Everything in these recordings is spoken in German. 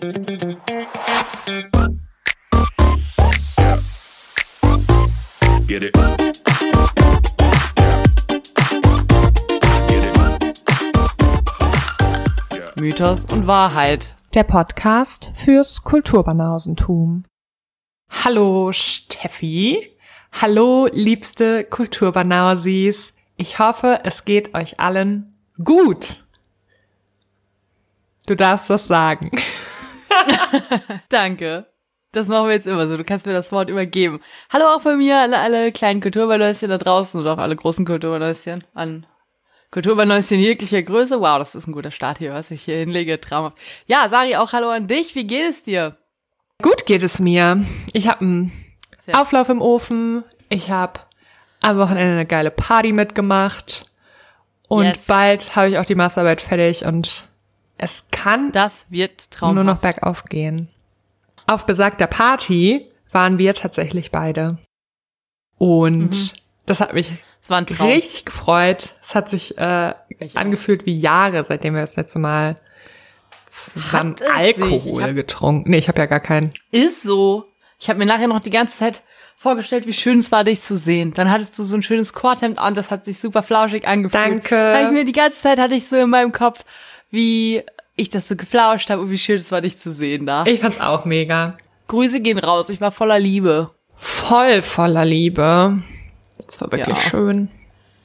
Get it. Mythos und Wahrheit. Der Podcast fürs Kulturbanausentum. Hallo Steffi. Hallo liebste Kulturbanausis. Ich hoffe, es geht euch allen gut. Du darfst was sagen. Danke. Das machen wir jetzt immer so. Du kannst mir das Wort übergeben. Hallo auch von mir, alle, alle kleinen Kulturbanäuschen da draußen oder auch alle großen Kulturbanäuschen an Kulturbanäuschen jeglicher Größe. Wow, das ist ein guter Start hier, was ich hier hinlege. Traumhaft. Ja, Sari, auch hallo an dich. Wie geht es dir? Gut geht es mir. Ich habe einen Auflauf im Ofen. Ich habe am Wochenende eine geile Party mitgemacht. Und Yes. bald habe ich auch die Masterarbeit fertig und es kann Das wird traumhaft. nur noch bergauf gehen. Auf besagter Party waren wir tatsächlich beide. Und das hat mich Traum. richtig gefreut. Es hat sich äh, angefühlt wie Jahre, seitdem wir das letzte Mal zusammen. Alkohol hab- getrunken. Nee, ich habe ja gar keinen. Ist so. Ich habe mir nachher noch die ganze Zeit vorgestellt, wie schön es war, dich zu sehen. Dann hattest du so ein schönes Korthemd an, das hat sich super flauschig angefühlt. Danke. Da ich mir die ganze Zeit hatte ich so in meinem Kopf, wie ich das so geflauscht habe und wie schön es war, dich zu sehen da. Ich fand's auch mega. Grüße gehen raus, ich war voller Liebe. Voll voller Liebe. Das war wirklich Ja. schön.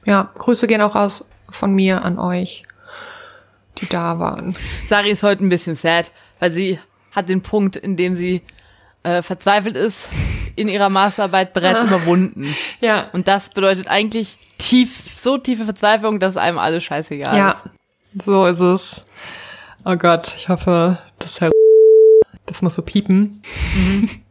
Ja, Grüße gehen auch raus von mir an euch, die da waren. Sari ist heute ein bisschen sad, weil sie hat den Punkt, in dem sie äh, verzweifelt ist, in ihrer Masterarbeit bereits Ah. überwunden. Ja. Und das bedeutet eigentlich tief, so tiefe Verzweiflung, dass einem alles scheißegal Ja, ist. So ist es. Oh Gott, ich hoffe, dass Herr das muss so piepen.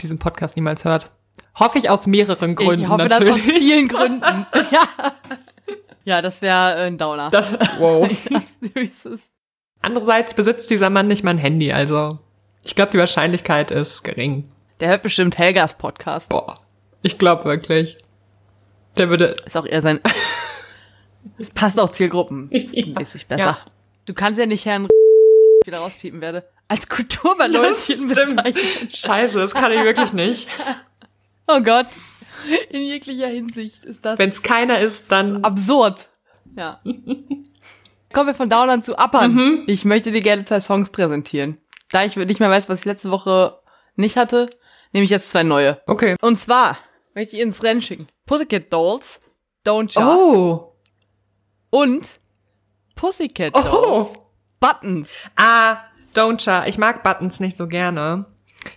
Diesen Podcast niemals hört. Hoffe ich aus mehreren Gründen ich hoffe, natürlich. das aus vielen Gründen. ja. ja, das wäre äh, ein Downer. Das, wow. Es? Andererseits besitzt dieser Mann nicht mein Handy, also ich glaube, die Wahrscheinlichkeit ist gering. Der hört bestimmt Helgas Podcast. Boah, ich glaube wirklich. Der würde Ist auch eher sein. Es passt auch Zielgruppen. Ja. Mäßig besser. Ja. Du kannst ja nicht Herrn wieder rauspiepen werde. Als bezeichnen. Scheiße, das kann ich wirklich nicht. Oh Gott. In jeglicher Hinsicht ist das Wenn es keiner ist, dann absurd. Ja. Kommen wir von Downern zu Uppern. Ich möchte dir gerne zwei Songs präsentieren. Da ich nicht mehr weiß, was ich letzte Woche nicht hatte, nehme ich jetzt zwei neue. okay. Und zwar möchte ich ins Rennen schicken. Pussycat Dolls, Don't Jar Oh, und Pussycat Dolls, oh. Buttons. Ah, Don't Cha. Ich mag Buttons nicht so gerne.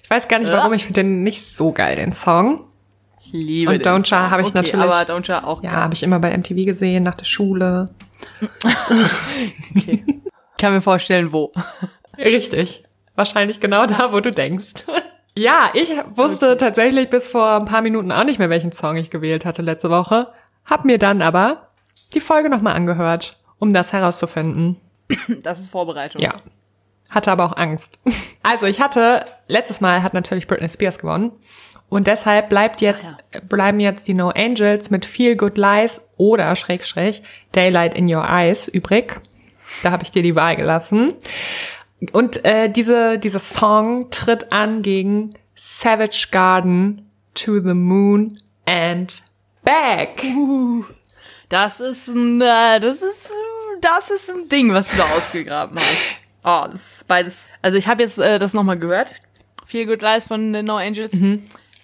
Ich weiß gar nicht, warum. Ich finde den nicht so geil, den Song. Ich liebe Und Don't Song. habe ich okay, natürlich- aber Don't Jar auch Ja, habe ich immer bei MTV gesehen, nach der Schule. Okay. Ich kann mir vorstellen, wo. Richtig. Wahrscheinlich genau da, wo du denkst. Ja, ich wusste tatsächlich bis vor ein paar Minuten auch nicht mehr, welchen Song ich gewählt hatte letzte Woche. Hab mir dann aber die Folge nochmal angehört, um das herauszufinden. Das ist Vorbereitung. Ja. Hatte aber auch Angst. Also ich hatte, letztes Mal hat natürlich Britney Spears gewonnen. Und deshalb bleibt jetzt, bleiben jetzt die No Angels mit Feel Good Lies oder Schrägstrich Daylight in Your Eyes übrig. Da habe ich dir die Wahl gelassen. Und äh, diese, dieser Song tritt an gegen Savage Garden to the Moon and Back. Das ist ein, äh, das ist, das ist ein Ding, was du da ausgegraben hast. Oh, das ist beides. Also ich habe jetzt äh, das nochmal gehört. Feel Good Lies von den No Angels.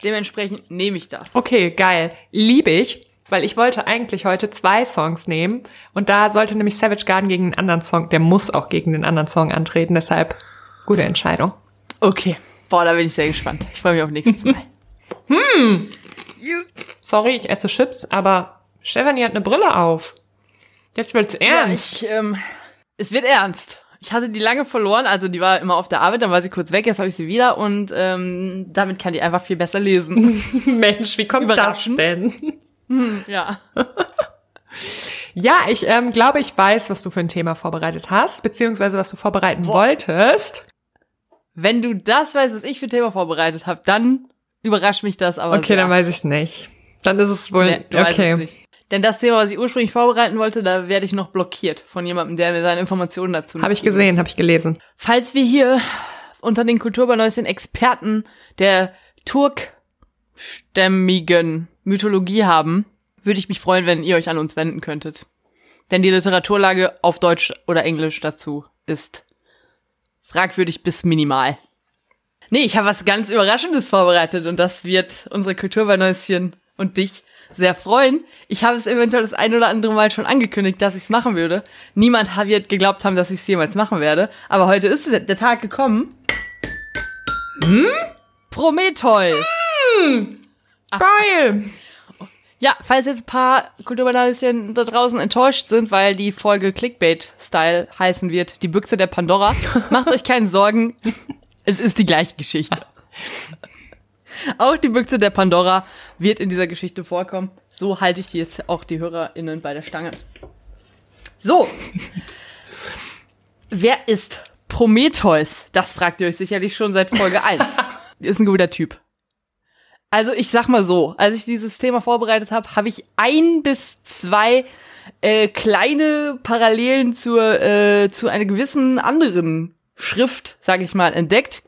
Dementsprechend nehme ich das. Okay, geil. Liebe ich, weil ich wollte eigentlich heute zwei Songs nehmen und da sollte nämlich Savage Garden gegen einen anderen Song, der muss auch gegen den anderen Song antreten, deshalb gute Entscheidung. Okay. Boah, da bin ich sehr gespannt. Ich freue mich auf nächstes Mal. Sorry, ich esse Chips, aber Stefanie hat eine Brille auf. Jetzt wird's Ja, ernst. ich, ähm, es wird ernst. Ich hatte die lange verloren, also die war immer auf der Arbeit, dann war sie kurz weg, jetzt habe ich sie wieder und ähm, damit kann die einfach viel besser lesen. Mensch, wie kommt das denn? ja. Ja, ich ähm, glaube, ich weiß, was du für ein Thema vorbereitet hast, beziehungsweise was du vorbereiten wolltest. Wenn du das weißt, was ich für ein Thema vorbereitet habe, dann überrascht mich das aber Okay, sehr. dann weiß ich's nicht. Dann ist es wohl Nee, okay. Denn das Thema, was ich ursprünglich vorbereiten wollte, da werde ich noch blockiert von jemandem, der mir seine Informationen dazu Habe ich gesehen, habe ich gelesen. Falls wir hier unter den Kulturbanauschen Experten der turkstämmigen Mythologie haben, würde ich mich freuen, wenn ihr euch an uns wenden könntet. Denn die Literaturlage auf Deutsch oder Englisch dazu ist fragwürdig bis minimal. Nee, ich habe was ganz Überraschendes vorbereitet und das wird unsere Kulturbanäuschen und dich sehr freuen. Ich habe es eventuell das ein oder andere Mal schon angekündigt, dass ich es machen würde. Niemand wird geglaubt haben, dass ich es jemals machen werde. Aber heute ist der Tag gekommen. Hm? Prometheus. Hm. Geil. Ja, falls jetzt ein paar Kulturbanalischen da draußen enttäuscht sind, weil die Folge Clickbait-Style heißen wird, die Büchse der Pandora, macht euch keine Sorgen. Es ist die gleiche Geschichte. Auch die Büchse der Pandora wird in dieser Geschichte vorkommen. So halte ich jetzt auch die HörerInnen bei der Stange. So. Wer ist Prometheus? Das fragt ihr euch sicherlich schon seit Folge 1. ist ein guter Typ. Also ich sag mal so, als ich dieses Thema vorbereitet habe, habe ich ein bis zwei äh, kleine Parallelen zur, äh, zu einer gewissen anderen Schrift, sage ich mal, entdeckt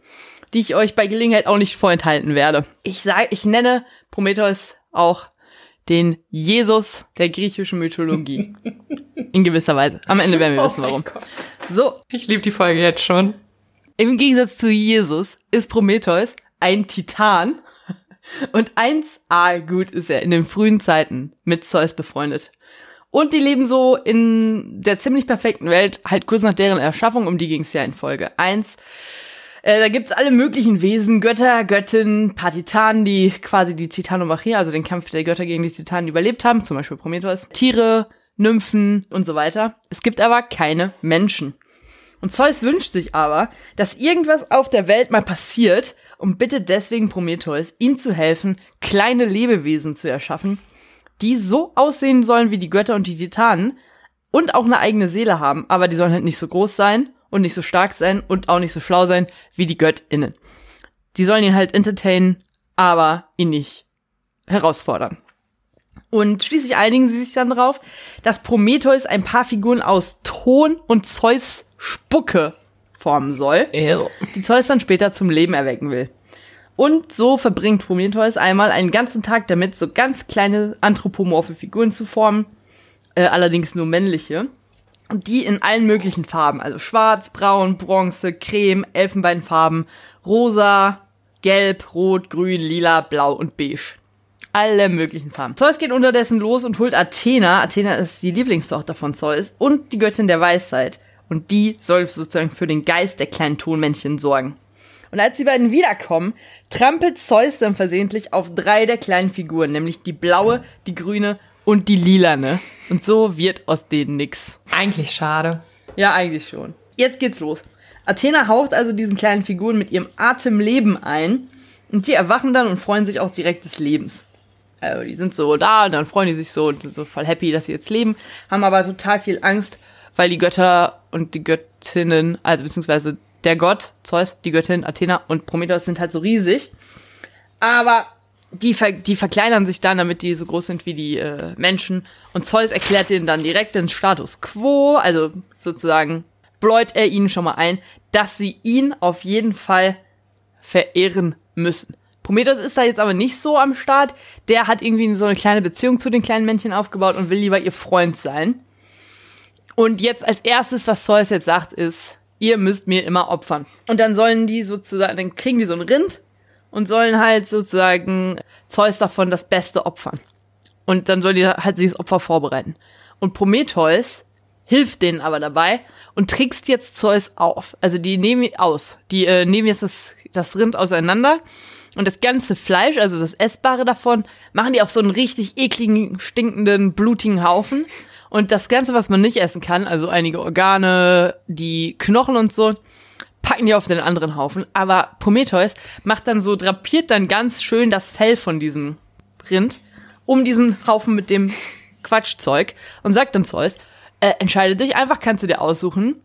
die ich euch bei Gelegenheit auch nicht vorenthalten werde. Ich sage, ich nenne Prometheus auch den Jesus der griechischen Mythologie. In gewisser Weise. Am Ende werden wir oh wissen, warum. So. Ich liebe die Folge jetzt schon. Im Gegensatz zu Jesus ist Prometheus ein Titan. Und 1a gut ist er in den frühen Zeiten mit Zeus befreundet. Und die leben so in der ziemlich perfekten Welt, halt kurz nach deren Erschaffung, um die ging es ja in Folge 1. Äh, da gibt's alle möglichen Wesen, Götter, Göttinnen, paar Titanen, die quasi die Titanomachie, also den Kampf der Götter gegen die Titanen überlebt haben, zum Beispiel Prometheus, Tiere, Nymphen und so weiter. Es gibt aber keine Menschen. Und Zeus wünscht sich aber, dass irgendwas auf der Welt mal passiert und bittet deswegen Prometheus, ihm zu helfen, kleine Lebewesen zu erschaffen, die so aussehen sollen wie die Götter und die Titanen und auch eine eigene Seele haben, aber die sollen halt nicht so groß sein und nicht so stark sein und auch nicht so schlau sein wie die GöttInnen. Die sollen ihn halt entertainen, aber ihn nicht herausfordern. Und schließlich einigen sie sich dann darauf, dass Prometheus ein paar Figuren aus Ton und Zeus Spucke formen soll, Ew. die Zeus dann später zum Leben erwecken will. Und so verbringt Prometheus einmal einen ganzen Tag damit, so ganz kleine anthropomorphe Figuren zu formen, äh, allerdings nur männliche. Und die in allen möglichen Farben, also schwarz, braun, bronze, creme, Elfenbeinfarben, rosa, gelb, rot, grün, lila, blau und beige. Alle möglichen Farben. Zeus geht unterdessen los und holt Athena. Athena ist die Lieblingstochter von Zeus und die Göttin der Weisheit. Und die soll sozusagen für den Geist der kleinen Tonmännchen sorgen. Und als die beiden wiederkommen, trampelt Zeus dann versehentlich auf drei der kleinen Figuren, nämlich die blaue, die grüne und die lilane. Und so wird aus denen nix. Eigentlich schade. Ja, eigentlich schon. Jetzt geht's los. Athena haucht also diesen kleinen Figuren mit ihrem Atem Leben ein und die erwachen dann und freuen sich auch direkt des Lebens. Also die sind so da und dann freuen die sich so und sind so voll happy, dass sie jetzt leben, haben aber total viel Angst, weil die Götter und die Göttinnen, also beziehungsweise der Gott, Zeus, die Göttin, Athena und Prometheus sind halt so riesig. Aber die, ver die verkleinern sich dann, damit die so groß sind wie die äh, Menschen. Und Zeus erklärt ihnen dann direkt den Status quo, also sozusagen bläut er ihnen schon mal ein, dass sie ihn auf jeden Fall verehren müssen. Prometheus ist da jetzt aber nicht so am Start. Der hat irgendwie so eine kleine Beziehung zu den kleinen Männchen aufgebaut und will lieber ihr Freund sein. Und jetzt als erstes, was Zeus jetzt sagt, ist, ihr müsst mir immer opfern. Und dann sollen die sozusagen, dann kriegen die so ein Rind und sollen halt sozusagen Zeus davon das Beste opfern. Und dann soll die halt sich das Opfer vorbereiten. Und Prometheus hilft denen aber dabei und trickst jetzt Zeus auf. Also die nehmen aus. Die äh, nehmen jetzt das, das Rind auseinander und das ganze Fleisch, also das Essbare davon, machen die auf so einen richtig ekligen, stinkenden, blutigen Haufen. Und das Ganze, was man nicht essen kann, also einige Organe, die Knochen und so, packen die auf den anderen Haufen. Aber Prometheus macht dann so, drapiert dann ganz schön das Fell von diesem Rind um diesen Haufen mit dem Quatschzeug und sagt dann Zeus, äh, entscheide dich einfach, kannst du dir aussuchen,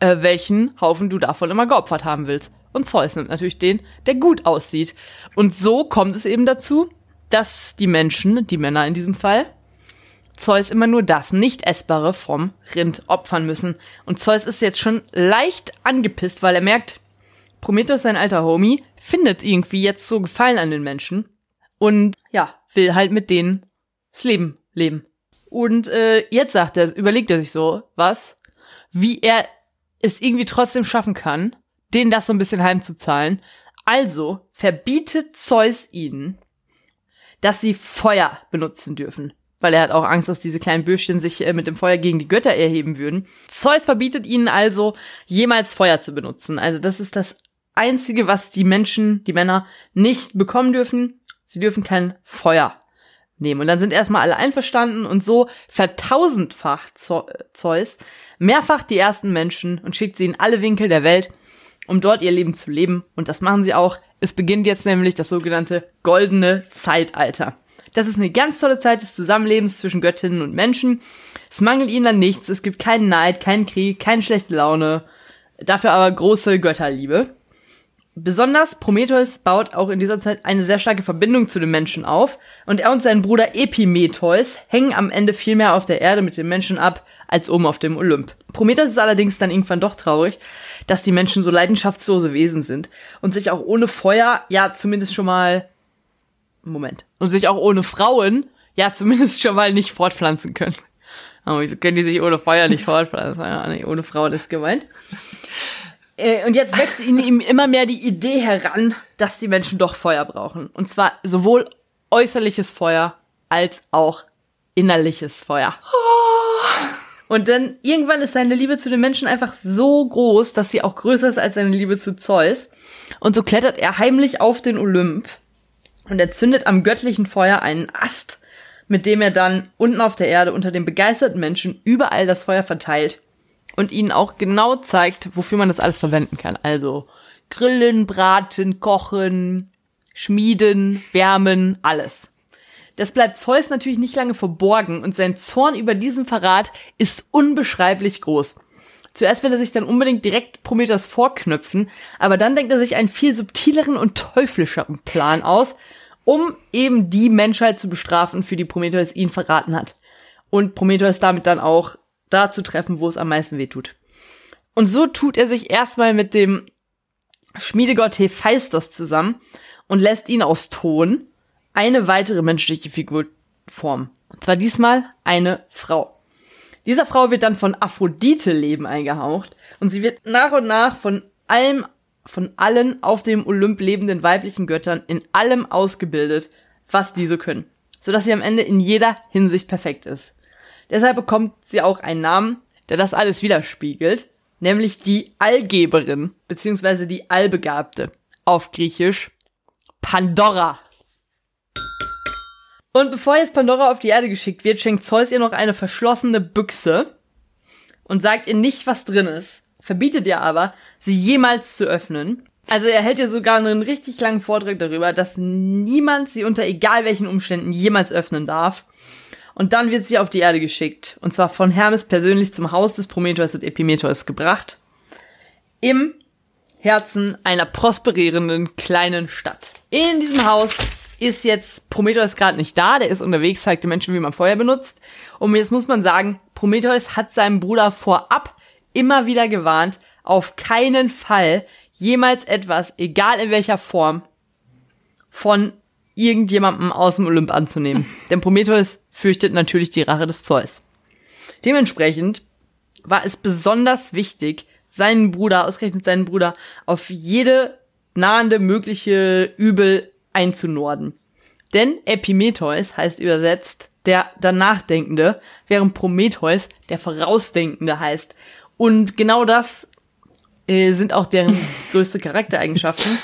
äh, welchen Haufen du davon immer geopfert haben willst. Und Zeus nimmt natürlich den, der gut aussieht. Und so kommt es eben dazu, dass die Menschen, die Männer in diesem Fall, Zeus immer nur das nicht essbare vom Rind opfern müssen. Und Zeus ist jetzt schon leicht angepisst, weil er merkt, Prometheus, sein alter Homie, findet irgendwie jetzt so Gefallen an den Menschen und ja, will halt mit denen das Leben leben. Und äh, jetzt sagt er, überlegt er sich so, was, wie er es irgendwie trotzdem schaffen kann, denen das so ein bisschen heimzuzahlen. Also verbietet Zeus ihnen, dass sie Feuer benutzen dürfen. Weil er hat auch Angst, dass diese kleinen Bürschchen sich äh, mit dem Feuer gegen die Götter erheben würden. Zeus verbietet ihnen also, jemals Feuer zu benutzen. Also das ist das Einzige, was die Menschen, die Männer, nicht bekommen dürfen. Sie dürfen kein Feuer nehmen. Und dann sind erstmal alle einverstanden und so vertausendfacht Zeus mehrfach die ersten Menschen und schickt sie in alle Winkel der Welt, um dort ihr Leben zu leben. Und das machen sie auch. Es beginnt jetzt nämlich das sogenannte goldene Zeitalter. Das ist eine ganz tolle Zeit des Zusammenlebens zwischen Göttinnen und Menschen. Es mangelt ihnen an nichts. Es gibt keinen Neid, keinen Krieg, keine schlechte Laune. Dafür aber große Götterliebe. Besonders Prometheus baut auch in dieser Zeit eine sehr starke Verbindung zu den Menschen auf und er und sein Bruder Epimetheus hängen am Ende viel mehr auf der Erde mit den Menschen ab als oben auf dem Olymp. Prometheus ist allerdings dann irgendwann doch traurig, dass die Menschen so leidenschaftslose Wesen sind und sich auch ohne Feuer, ja zumindest schon mal Moment, und sich auch ohne Frauen, ja zumindest schon mal nicht fortpflanzen können. Aber wieso können die sich ohne Feuer nicht fortpflanzen? Ja, nee, ohne Frauen ist gemeint. Äh, und jetzt wächst in ihm immer mehr die Idee heran, dass die Menschen doch Feuer brauchen. Und zwar sowohl äußerliches Feuer als auch innerliches Feuer. Und dann irgendwann ist seine Liebe zu den Menschen einfach so groß, dass sie auch größer ist als seine Liebe zu Zeus. Und so klettert er heimlich auf den Olymp und er zündet am göttlichen Feuer einen Ast, mit dem er dann unten auf der Erde unter den begeisterten Menschen überall das Feuer verteilt und ihnen auch genau zeigt, wofür man das alles verwenden kann. Also grillen, braten, kochen, schmieden, wärmen, alles. Das bleibt Zeus natürlich nicht lange verborgen und sein Zorn über diesen Verrat ist unbeschreiblich groß. Zuerst will er sich dann unbedingt direkt Prometheus vorknüpfen, aber dann denkt er sich einen viel subtileren und teuflischeren Plan aus, um eben die Menschheit zu bestrafen, für die Prometheus ihn verraten hat. Und Prometheus damit dann auch da zu treffen, wo es am meisten weh tut. Und so tut er sich erstmal mit dem Schmiedegott Hephaistos zusammen und lässt ihn aus Ton eine weitere menschliche Figur formen. Und zwar diesmal eine Frau. Dieser Frau wird dann von Aphrodite Leben eingehaucht und sie wird nach und nach von allem, von allen auf dem Olymp lebenden weiblichen Göttern in allem ausgebildet, was diese können. Sodass sie am Ende in jeder Hinsicht perfekt ist. Deshalb bekommt sie auch einen Namen, der das alles widerspiegelt, nämlich die Allgeberin, beziehungsweise die Allbegabte. Auf Griechisch Pandora. Und bevor jetzt Pandora auf die Erde geschickt wird, schenkt Zeus ihr noch eine verschlossene Büchse und sagt ihr nicht, was drin ist, verbietet ihr aber, sie jemals zu öffnen. Also er hält ihr sogar einen richtig langen Vortrag darüber, dass niemand sie unter egal welchen Umständen jemals öffnen darf. Und dann wird sie auf die Erde geschickt. Und zwar von Hermes persönlich zum Haus des Prometheus und Epimetheus gebracht. Im Herzen einer prosperierenden kleinen Stadt. In diesem Haus ist jetzt Prometheus gerade nicht da, der ist unterwegs, zeigt den Menschen, wie man Feuer benutzt. Und jetzt muss man sagen, Prometheus hat seinem Bruder vorab immer wieder gewarnt, auf keinen Fall jemals etwas, egal in welcher Form, von irgendjemandem aus dem Olymp anzunehmen. Denn Prometheus fürchtet natürlich die Rache des Zeus. Dementsprechend war es besonders wichtig, seinen Bruder, ausgerechnet seinen Bruder, auf jede nahende mögliche Übel einzunorden. Denn Epimetheus heißt übersetzt der Danachdenkende, während Prometheus der Vorausdenkende heißt. Und genau das äh, sind auch deren größte Charaktereigenschaften.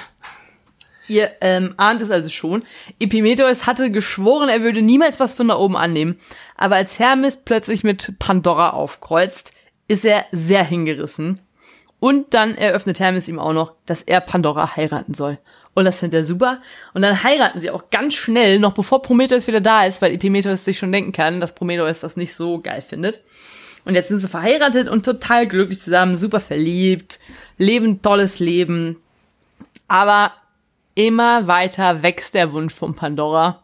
Ihr ähm, ahnt es also schon. Epimetheus hatte geschworen, er würde niemals was von da oben annehmen. Aber als Hermes plötzlich mit Pandora aufkreuzt, ist er sehr hingerissen. Und dann eröffnet Hermes ihm auch noch, dass er Pandora heiraten soll. Und das findet er super. Und dann heiraten sie auch ganz schnell, noch bevor Prometheus wieder da ist, weil Epimetheus sich schon denken kann, dass Prometheus das nicht so geil findet. Und jetzt sind sie verheiratet und total glücklich zusammen, super verliebt, leben tolles Leben. Aber immer weiter wächst der Wunsch von Pandora,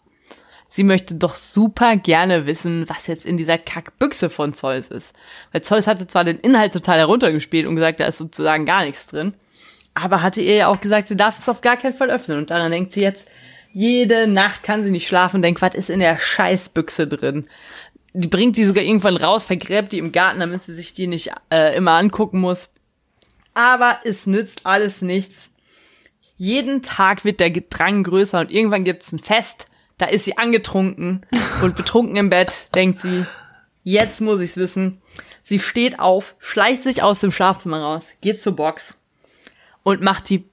sie möchte doch super gerne wissen, was jetzt in dieser Kackbüchse von Zeus ist. Weil Zeus hatte zwar den Inhalt total heruntergespielt und gesagt, da ist sozusagen gar nichts drin, aber hatte ihr ja auch gesagt, sie darf es auf gar keinen Fall öffnen. Und daran denkt sie jetzt, jede Nacht kann sie nicht schlafen und denkt, was ist in der Scheißbüchse drin? Die bringt sie sogar irgendwann raus, vergräbt die im Garten, damit sie sich die nicht äh, immer angucken muss. Aber es nützt alles nichts. Jeden Tag wird der Drang größer und irgendwann gibt es ein Fest. Da ist sie angetrunken und betrunken im Bett, denkt sie, jetzt muss ich's wissen. Sie steht auf, schleicht sich aus dem Schlafzimmer raus, geht zur Box und macht die,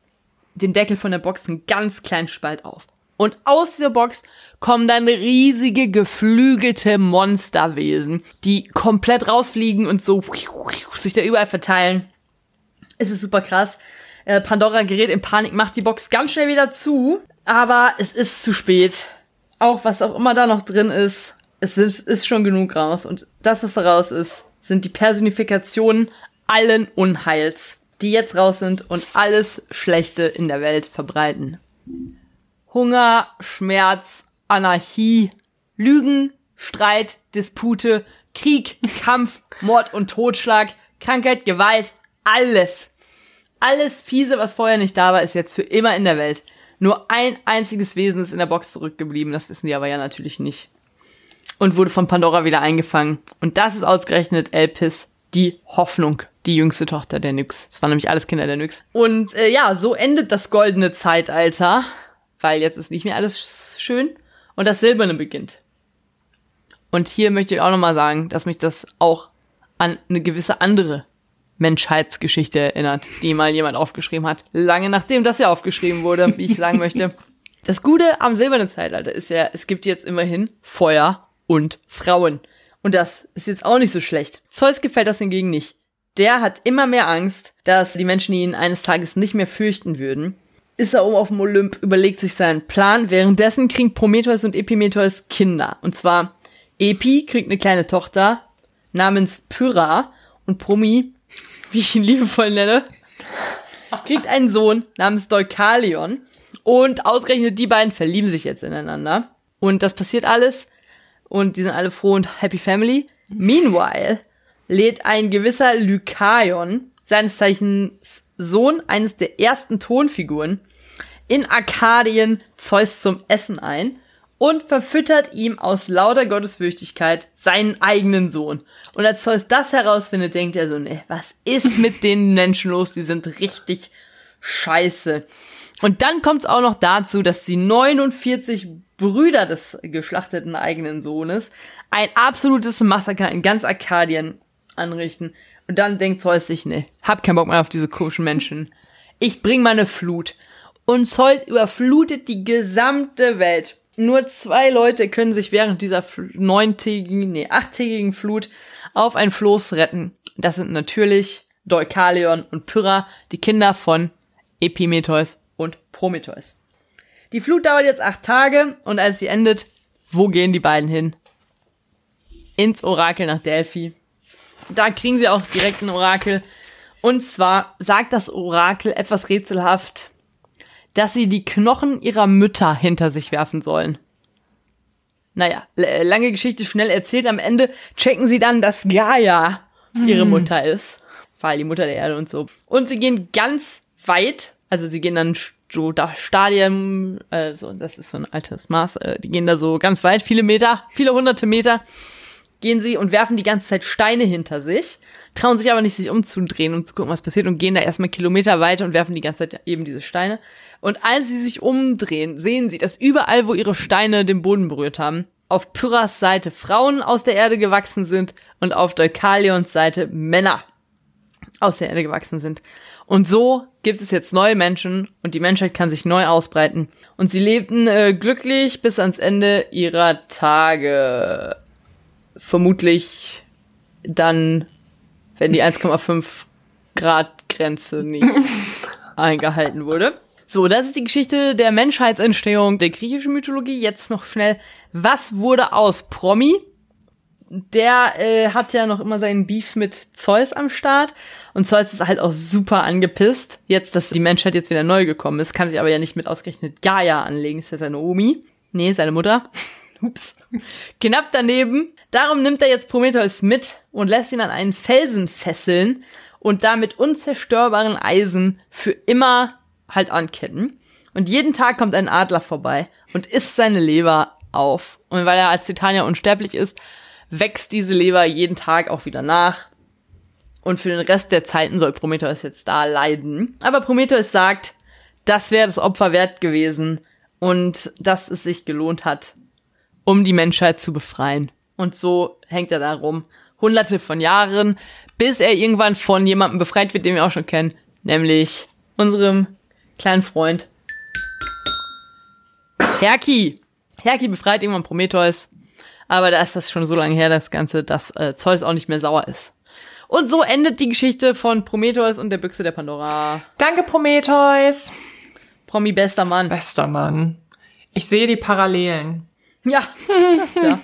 den Deckel von der Box einen ganz kleinen Spalt auf. Und aus dieser Box kommen dann riesige geflügelte Monsterwesen, die komplett rausfliegen und so sich da überall verteilen. Es ist super krass. Äh, Pandora gerät in Panik, macht die Box ganz schnell wieder zu, aber es ist zu spät. Auch was auch immer da noch drin ist, es ist, ist schon genug raus. Und das, was da raus ist, sind die Personifikationen allen Unheils, die jetzt raus sind und alles Schlechte in der Welt verbreiten. Hunger, Schmerz, Anarchie, Lügen, Streit, Dispute, Krieg, Kampf, Mord und Totschlag, Krankheit, Gewalt, alles. Alles fiese, was vorher nicht da war, ist jetzt für immer in der Welt. Nur ein einziges Wesen ist in der Box zurückgeblieben, das wissen die aber ja natürlich nicht. Und wurde von Pandora wieder eingefangen. Und das ist ausgerechnet Elpis, die Hoffnung, die jüngste Tochter der Nyx. Das waren nämlich alles Kinder der Nyx. Und äh, ja, so endet das goldene Zeitalter, weil jetzt ist nicht mehr alles schön und das Silberne beginnt. Und hier möchte ich auch nochmal sagen, dass mich das auch an eine gewisse andere Menschheitsgeschichte erinnert, die mal jemand aufgeschrieben hat. Lange nachdem das ja aufgeschrieben wurde, wie ich sagen möchte. Das Gute am silbernen Zeitalter ist ja, es gibt jetzt immerhin Feuer und Frauen. Und das ist jetzt auch nicht so schlecht. Zeus gefällt das hingegen nicht. Der hat immer mehr Angst, dass die Menschen ihn eines Tages nicht mehr fürchten würden. Ist er oben auf dem Olymp, überlegt sich seinen Plan. Währenddessen kriegen Prometheus und Epimetheus Kinder. Und zwar Epi kriegt eine kleine Tochter namens Pyrrha und Promi wie ich ihn liebevoll nenne, kriegt einen Sohn namens Deukalion. Und ausgerechnet die beiden verlieben sich jetzt ineinander. Und das passiert alles. Und die sind alle froh und happy family. Meanwhile lädt ein gewisser Lykaion, seines Zeichens Sohn eines der ersten Tonfiguren, in Arkadien Zeus zum Essen ein und verfüttert ihm aus lauter Gottesfürchtigkeit seinen eigenen Sohn. Und als Zeus das herausfindet, denkt er so, ne, was ist mit den Menschen los? Die sind richtig scheiße. Und dann kommt es auch noch dazu, dass die 49 Brüder des geschlachteten eigenen Sohnes ein absolutes Massaker in ganz Arkadien anrichten. Und dann denkt Zeus sich, ne, hab keinen Bock mehr auf diese komischen Menschen. Ich bring meine Flut. Und Zeus überflutet die gesamte Welt. Nur zwei Leute können sich während dieser neuntägigen, nee, achttägigen Flut auf ein Floß retten. Das sind natürlich Deukalion und Pyrrha, die Kinder von Epimetheus und Prometheus. Die Flut dauert jetzt acht Tage und als sie endet, wo gehen die beiden hin? Ins Orakel nach Delphi. Da kriegen sie auch direkt ein Orakel. Und zwar sagt das Orakel etwas rätselhaft dass sie die Knochen ihrer Mütter hinter sich werfen sollen. Naja, lange Geschichte schnell erzählt. Am Ende checken sie dann, dass Gaia ihre hm. Mutter ist. Weil die Mutter der Erde und so. Und sie gehen ganz weit, also sie gehen dann so da Stadien, also das ist so ein altes Maß, äh, die gehen da so ganz weit, viele Meter, viele hunderte Meter, gehen sie und werfen die ganze Zeit Steine hinter sich trauen sich aber nicht, sich umzudrehen und zu gucken, was passiert und gehen da erstmal Kilometer weiter und werfen die ganze Zeit eben diese Steine. Und als sie sich umdrehen, sehen sie, dass überall, wo ihre Steine den Boden berührt haben, auf Pyrrhas Seite Frauen aus der Erde gewachsen sind und auf Deukalions Seite Männer aus der Erde gewachsen sind. Und so gibt es jetzt neue Menschen und die Menschheit kann sich neu ausbreiten. Und sie lebten äh, glücklich bis ans Ende ihrer Tage. Vermutlich dann wenn die 1,5 Grad Grenze nicht eingehalten wurde. So, das ist die Geschichte der Menschheitsentstehung der griechischen Mythologie. Jetzt noch schnell, was wurde aus Promi? Der äh, hat ja noch immer seinen Beef mit Zeus am Start und Zeus ist halt auch super angepisst. Jetzt, dass die Menschheit jetzt wieder neu gekommen ist, kann sich aber ja nicht mit ausgerechnet Gaia anlegen, ist ja seine Omi. Nee, seine Mutter. Ups. Knapp daneben. Darum nimmt er jetzt Prometheus mit und lässt ihn an einen Felsen fesseln und damit unzerstörbaren Eisen für immer halt anketten. Und jeden Tag kommt ein Adler vorbei und isst seine Leber auf. Und weil er als Titanier unsterblich ist, wächst diese Leber jeden Tag auch wieder nach. Und für den Rest der Zeiten soll Prometheus jetzt da leiden. Aber Prometheus sagt, das wäre das Opfer wert gewesen und dass es sich gelohnt hat, um die Menschheit zu befreien. Und so hängt er da rum. Hunderte von Jahren, bis er irgendwann von jemandem befreit wird, den wir auch schon kennen. Nämlich unserem kleinen Freund Herki. Herki befreit irgendwann Prometheus. Aber da ist das schon so lange her, das Ganze, dass äh, Zeus auch nicht mehr sauer ist. Und so endet die Geschichte von Prometheus und der Büchse der Pandora. Danke, Prometheus. Promi bester Mann. Bester Mann. Ich sehe die Parallelen. Ja, das ja.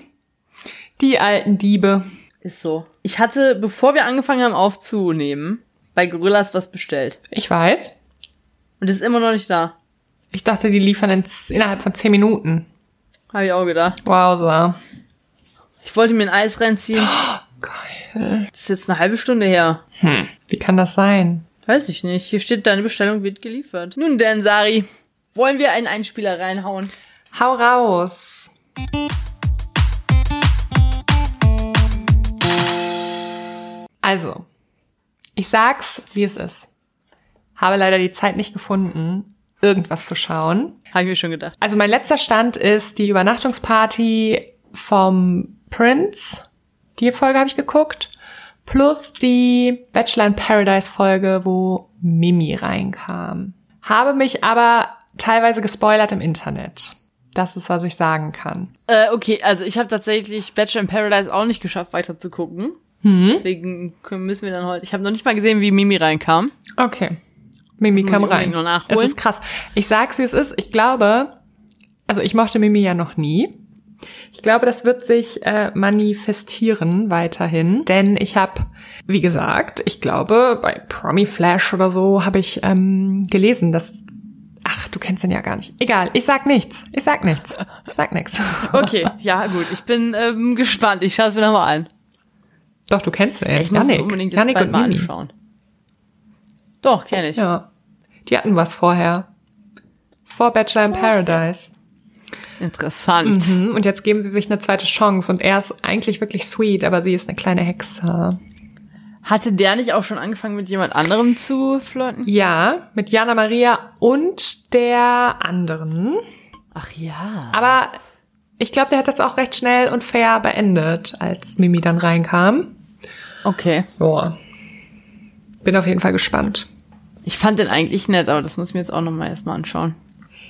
Die alten Diebe. Ist so. Ich hatte, bevor wir angefangen haben aufzunehmen, bei Gorillas was bestellt. Ich weiß. Und ist immer noch nicht da. Ich dachte, die liefern in, innerhalb von zehn Minuten. Habe ich auch gedacht. Wowza. Ich wollte mir ein Eis reinziehen. Geil. Das ist jetzt eine halbe Stunde her. Hm. Wie kann das sein? Weiß ich nicht. Hier steht, deine Bestellung wird geliefert. Nun denn, Sari, wollen wir einen Einspieler reinhauen? Hau raus. Also, ich sag's, wie es ist. Habe leider die Zeit nicht gefunden, irgendwas zu schauen. Habe ich mir schon gedacht. Also mein letzter Stand ist die Übernachtungsparty vom Prince. Die Folge habe ich geguckt. Plus die Bachelor in Paradise Folge, wo Mimi reinkam. Habe mich aber teilweise gespoilert im Internet. Das ist, was ich sagen kann. Äh, okay, also ich habe tatsächlich Bachelor in Paradise auch nicht geschafft, weiter zu gucken. Hm? Deswegen müssen wir dann heute. Ich habe noch nicht mal gesehen, wie Mimi reinkam. Okay. Mimi Das kam rein. noch nachholen. Es ist krass. Ich sag's, wie es ist. Ich glaube, also ich mochte Mimi ja noch nie. Ich glaube, das wird sich äh, manifestieren weiterhin, denn ich habe, wie gesagt, ich glaube, bei Promi Flash oder so habe ich ähm, gelesen, dass Ach, du kennst ihn ja gar nicht. Egal, ich sag nichts. Ich sag nichts. Ich sag nichts. Okay, ja gut. Ich bin ähm, gespannt. Ich schaue es mir nochmal an. Doch, du kennst ihn. Ich muss es unbedingt jetzt bald mal Mimi. anschauen. Doch, kenne ich. Ja. Die hatten was vorher. Vor Bachelor in Paradise. Interessant. Mhm, Und jetzt geben sie sich eine zweite Chance und er ist eigentlich wirklich sweet, aber sie ist eine kleine Hexe. Hatte der nicht auch schon angefangen, mit jemand anderem zu flirten? Ja, mit Jana Maria und der anderen. Ach ja. Aber ich glaube, der hat das auch recht schnell und fair beendet, als Mimi dann reinkam. Okay. Boah. Bin auf jeden Fall gespannt. Ich fand den eigentlich nett, aber das muss ich mir jetzt auch nochmal erstmal anschauen.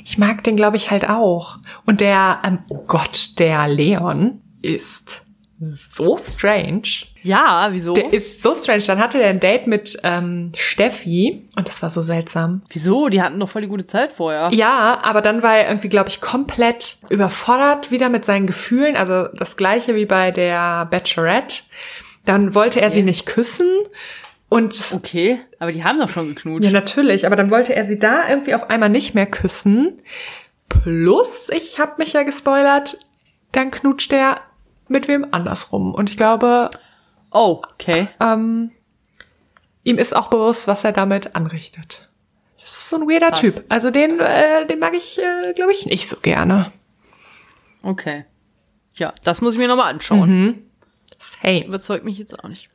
Ich mag den, glaube ich, halt auch. Und der, ähm, oh Gott, der Leon ist so strange. Ja, wieso? Der ist so strange. Dann hatte der ein Date mit ähm, Steffi und das war so seltsam. wieso? Die hatten doch voll die gute Zeit vorher. Ja, aber dann war er irgendwie, glaube ich, komplett überfordert wieder mit seinen Gefühlen. Also das gleiche wie bei der Bachelorette. Dann wollte er sie nicht küssen und Okay, aber die haben doch schon geknutscht. ja natürlich, aber dann wollte er sie da irgendwie auf einmal nicht mehr küssen. Plus, ich habe mich ja gespoilert, dann knutscht er mit wem anders rum. Und ich glaube, Oh, okay. ähm, ihm ist auch bewusst, was er damit anrichtet. Das ist so ein weirder Krass. Typ. Also den, äh, den mag ich, äh, glaube ich, nicht so gerne. Okay. Ja, das muss ich mir nochmal anschauen. Hey. Überzeugt mich jetzt auch nicht.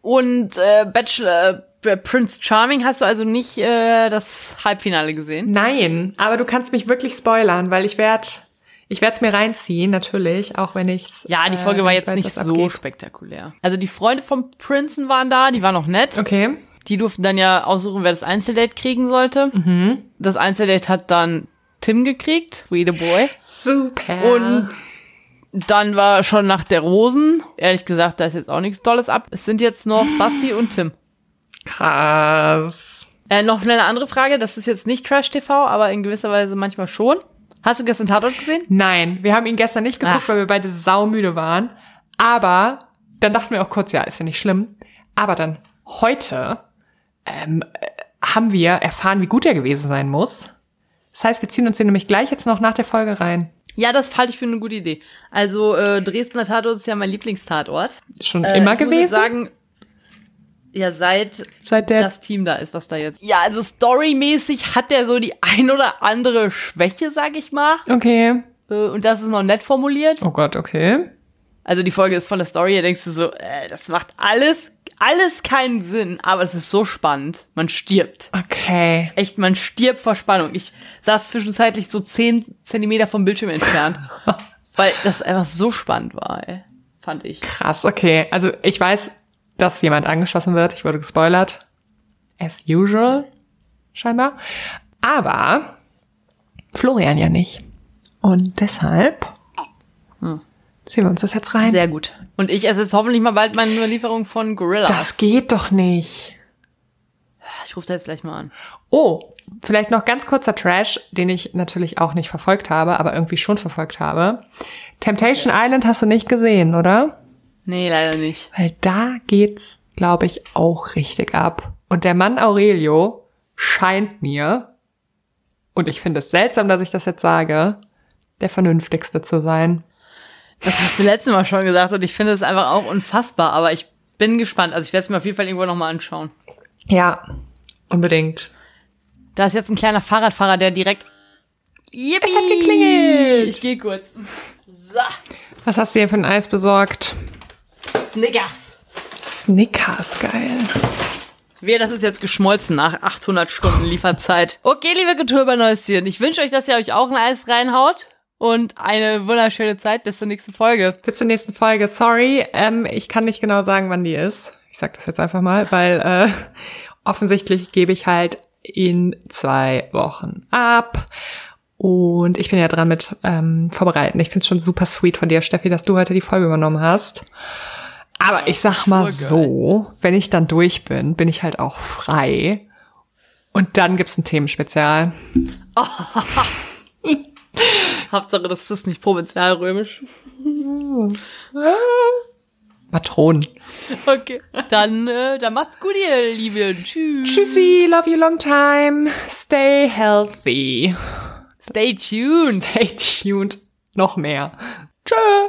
Und äh, Bachelor äh, Prince Charming hast du also nicht äh, das Halbfinale gesehen? Nein, aber du kannst mich wirklich spoilern, weil ich werd, ich werd's mir reinziehen, natürlich, auch wenn ich's. Ja, die äh, Folge war wenn ich jetzt weiß, nicht so abgeht. spektakulär. Also die Freunde vom Prinzen waren da, die waren noch nett. Okay. Die durften dann ja aussuchen, wer das Einzeldate kriegen sollte. Das Einzeldate hat dann Tim gekriegt, We the Boy. Super. Und dann war schon nach der Rosen. Ehrlich gesagt, da ist jetzt auch nichts Tolles ab. Es sind jetzt noch Basti und Tim. krass. Äh, noch eine andere Frage, das ist jetzt nicht Trash TV, aber in gewisser Weise manchmal schon. Hast du gestern Tatort gesehen? Nein, wir haben ihn gestern nicht geguckt, Ach. weil wir beide saumüde waren. Aber dann dachten wir auch kurz, ja, ist ja nicht schlimm. Aber dann heute ähm, äh, haben wir erfahren, wie gut er gewesen sein muss. Das heißt, wir ziehen uns den nämlich gleich jetzt noch nach der Folge rein. Ja, das halte ich für eine gute Idee. Also äh, Dresdner Tatort ist ja mein Lieblingstatort. Schon Äh, immer ich muss gewesen. jetzt sagen, ja, seit Seit der das Team da ist, was da jetzt. Ja, also storymäßig hat der so die ein oder andere Schwäche, sag ich mal. Okay. Äh, Und das ist noch nett formuliert. Oh Gott, okay. Also die Folge ist von der Story, da denkst du so, äh, das macht alles, alles keinen Sinn, aber es ist so spannend. Man stirbt. Okay. Echt, man stirbt vor Spannung. Ich saß zwischenzeitlich so 10 Zentimeter vom Bildschirm entfernt. weil das einfach so spannend war, ey. Fand ich. Krass, okay. Also ich weiß, dass jemand angeschossen wird. Ich wurde gespoilert. As usual, scheinbar. Aber Florian ja nicht. Und deshalb ziehen wir uns das jetzt rein. Sehr gut. Und ich esse jetzt hoffentlich mal bald meine Lieferung von Gorilla. das geht doch nicht. ich rufe da jetzt gleich mal an. Oh, vielleicht noch ganz kurzer Trash, den ich natürlich auch nicht verfolgt habe, aber irgendwie schon verfolgt habe. Temptation Island hast du nicht gesehen, oder? Nee, leider nicht. Weil da geht's, glaube ich, auch richtig ab. Und der Mann Aurelio scheint mir, und ich finde es seltsam, dass ich das jetzt sage, der vernünftigste zu sein. Das hast du letztes Mal schon gesagt und ich finde es einfach auch unfassbar, aber ich bin gespannt. Also ich werde es mir auf jeden Fall irgendwo nochmal anschauen. Ja, unbedingt. Da ist jetzt ein kleiner Fahrradfahrer, der direkt. Yippie! Es hat geklingelt. Ich gehe kurz. So, Was hast du hier für ein Eis besorgt? Snickers. Snickers, geil. Wehe, das ist jetzt geschmolzen nach 800 Stunden Lieferzeit. Okay, liebe Kulturbanäuschen, ich wünsche euch, dass ihr euch auch ein Eis reinhaut und eine wunderschöne Zeit. Bis zur nächsten Folge. Bis zur nächsten Folge. Sorry, ähm, ich kann nicht genau sagen, wann die ist. Ich sag das jetzt einfach mal, weil äh, offensichtlich gebe ich halt in zwei Wochen ab. Und ich bin ja dran mit ähm, Vorbereiten. Ich finde es schon super sweet von dir, Steffi, dass du heute die Folge übernommen hast. Aber ich sag mal Sure, so, wenn ich dann durch bin, bin ich halt auch frei. Und dann gibt's ein Themenspezial. Hauptsache, das ist nicht provinzialrömisch. Matronen. Okay. Dann, äh, dann macht's gut, ihr Lieben. Tschüss. Tschüssi, love you long time. Stay healthy. Stay tuned. Stay tuned. Noch mehr. Tschö.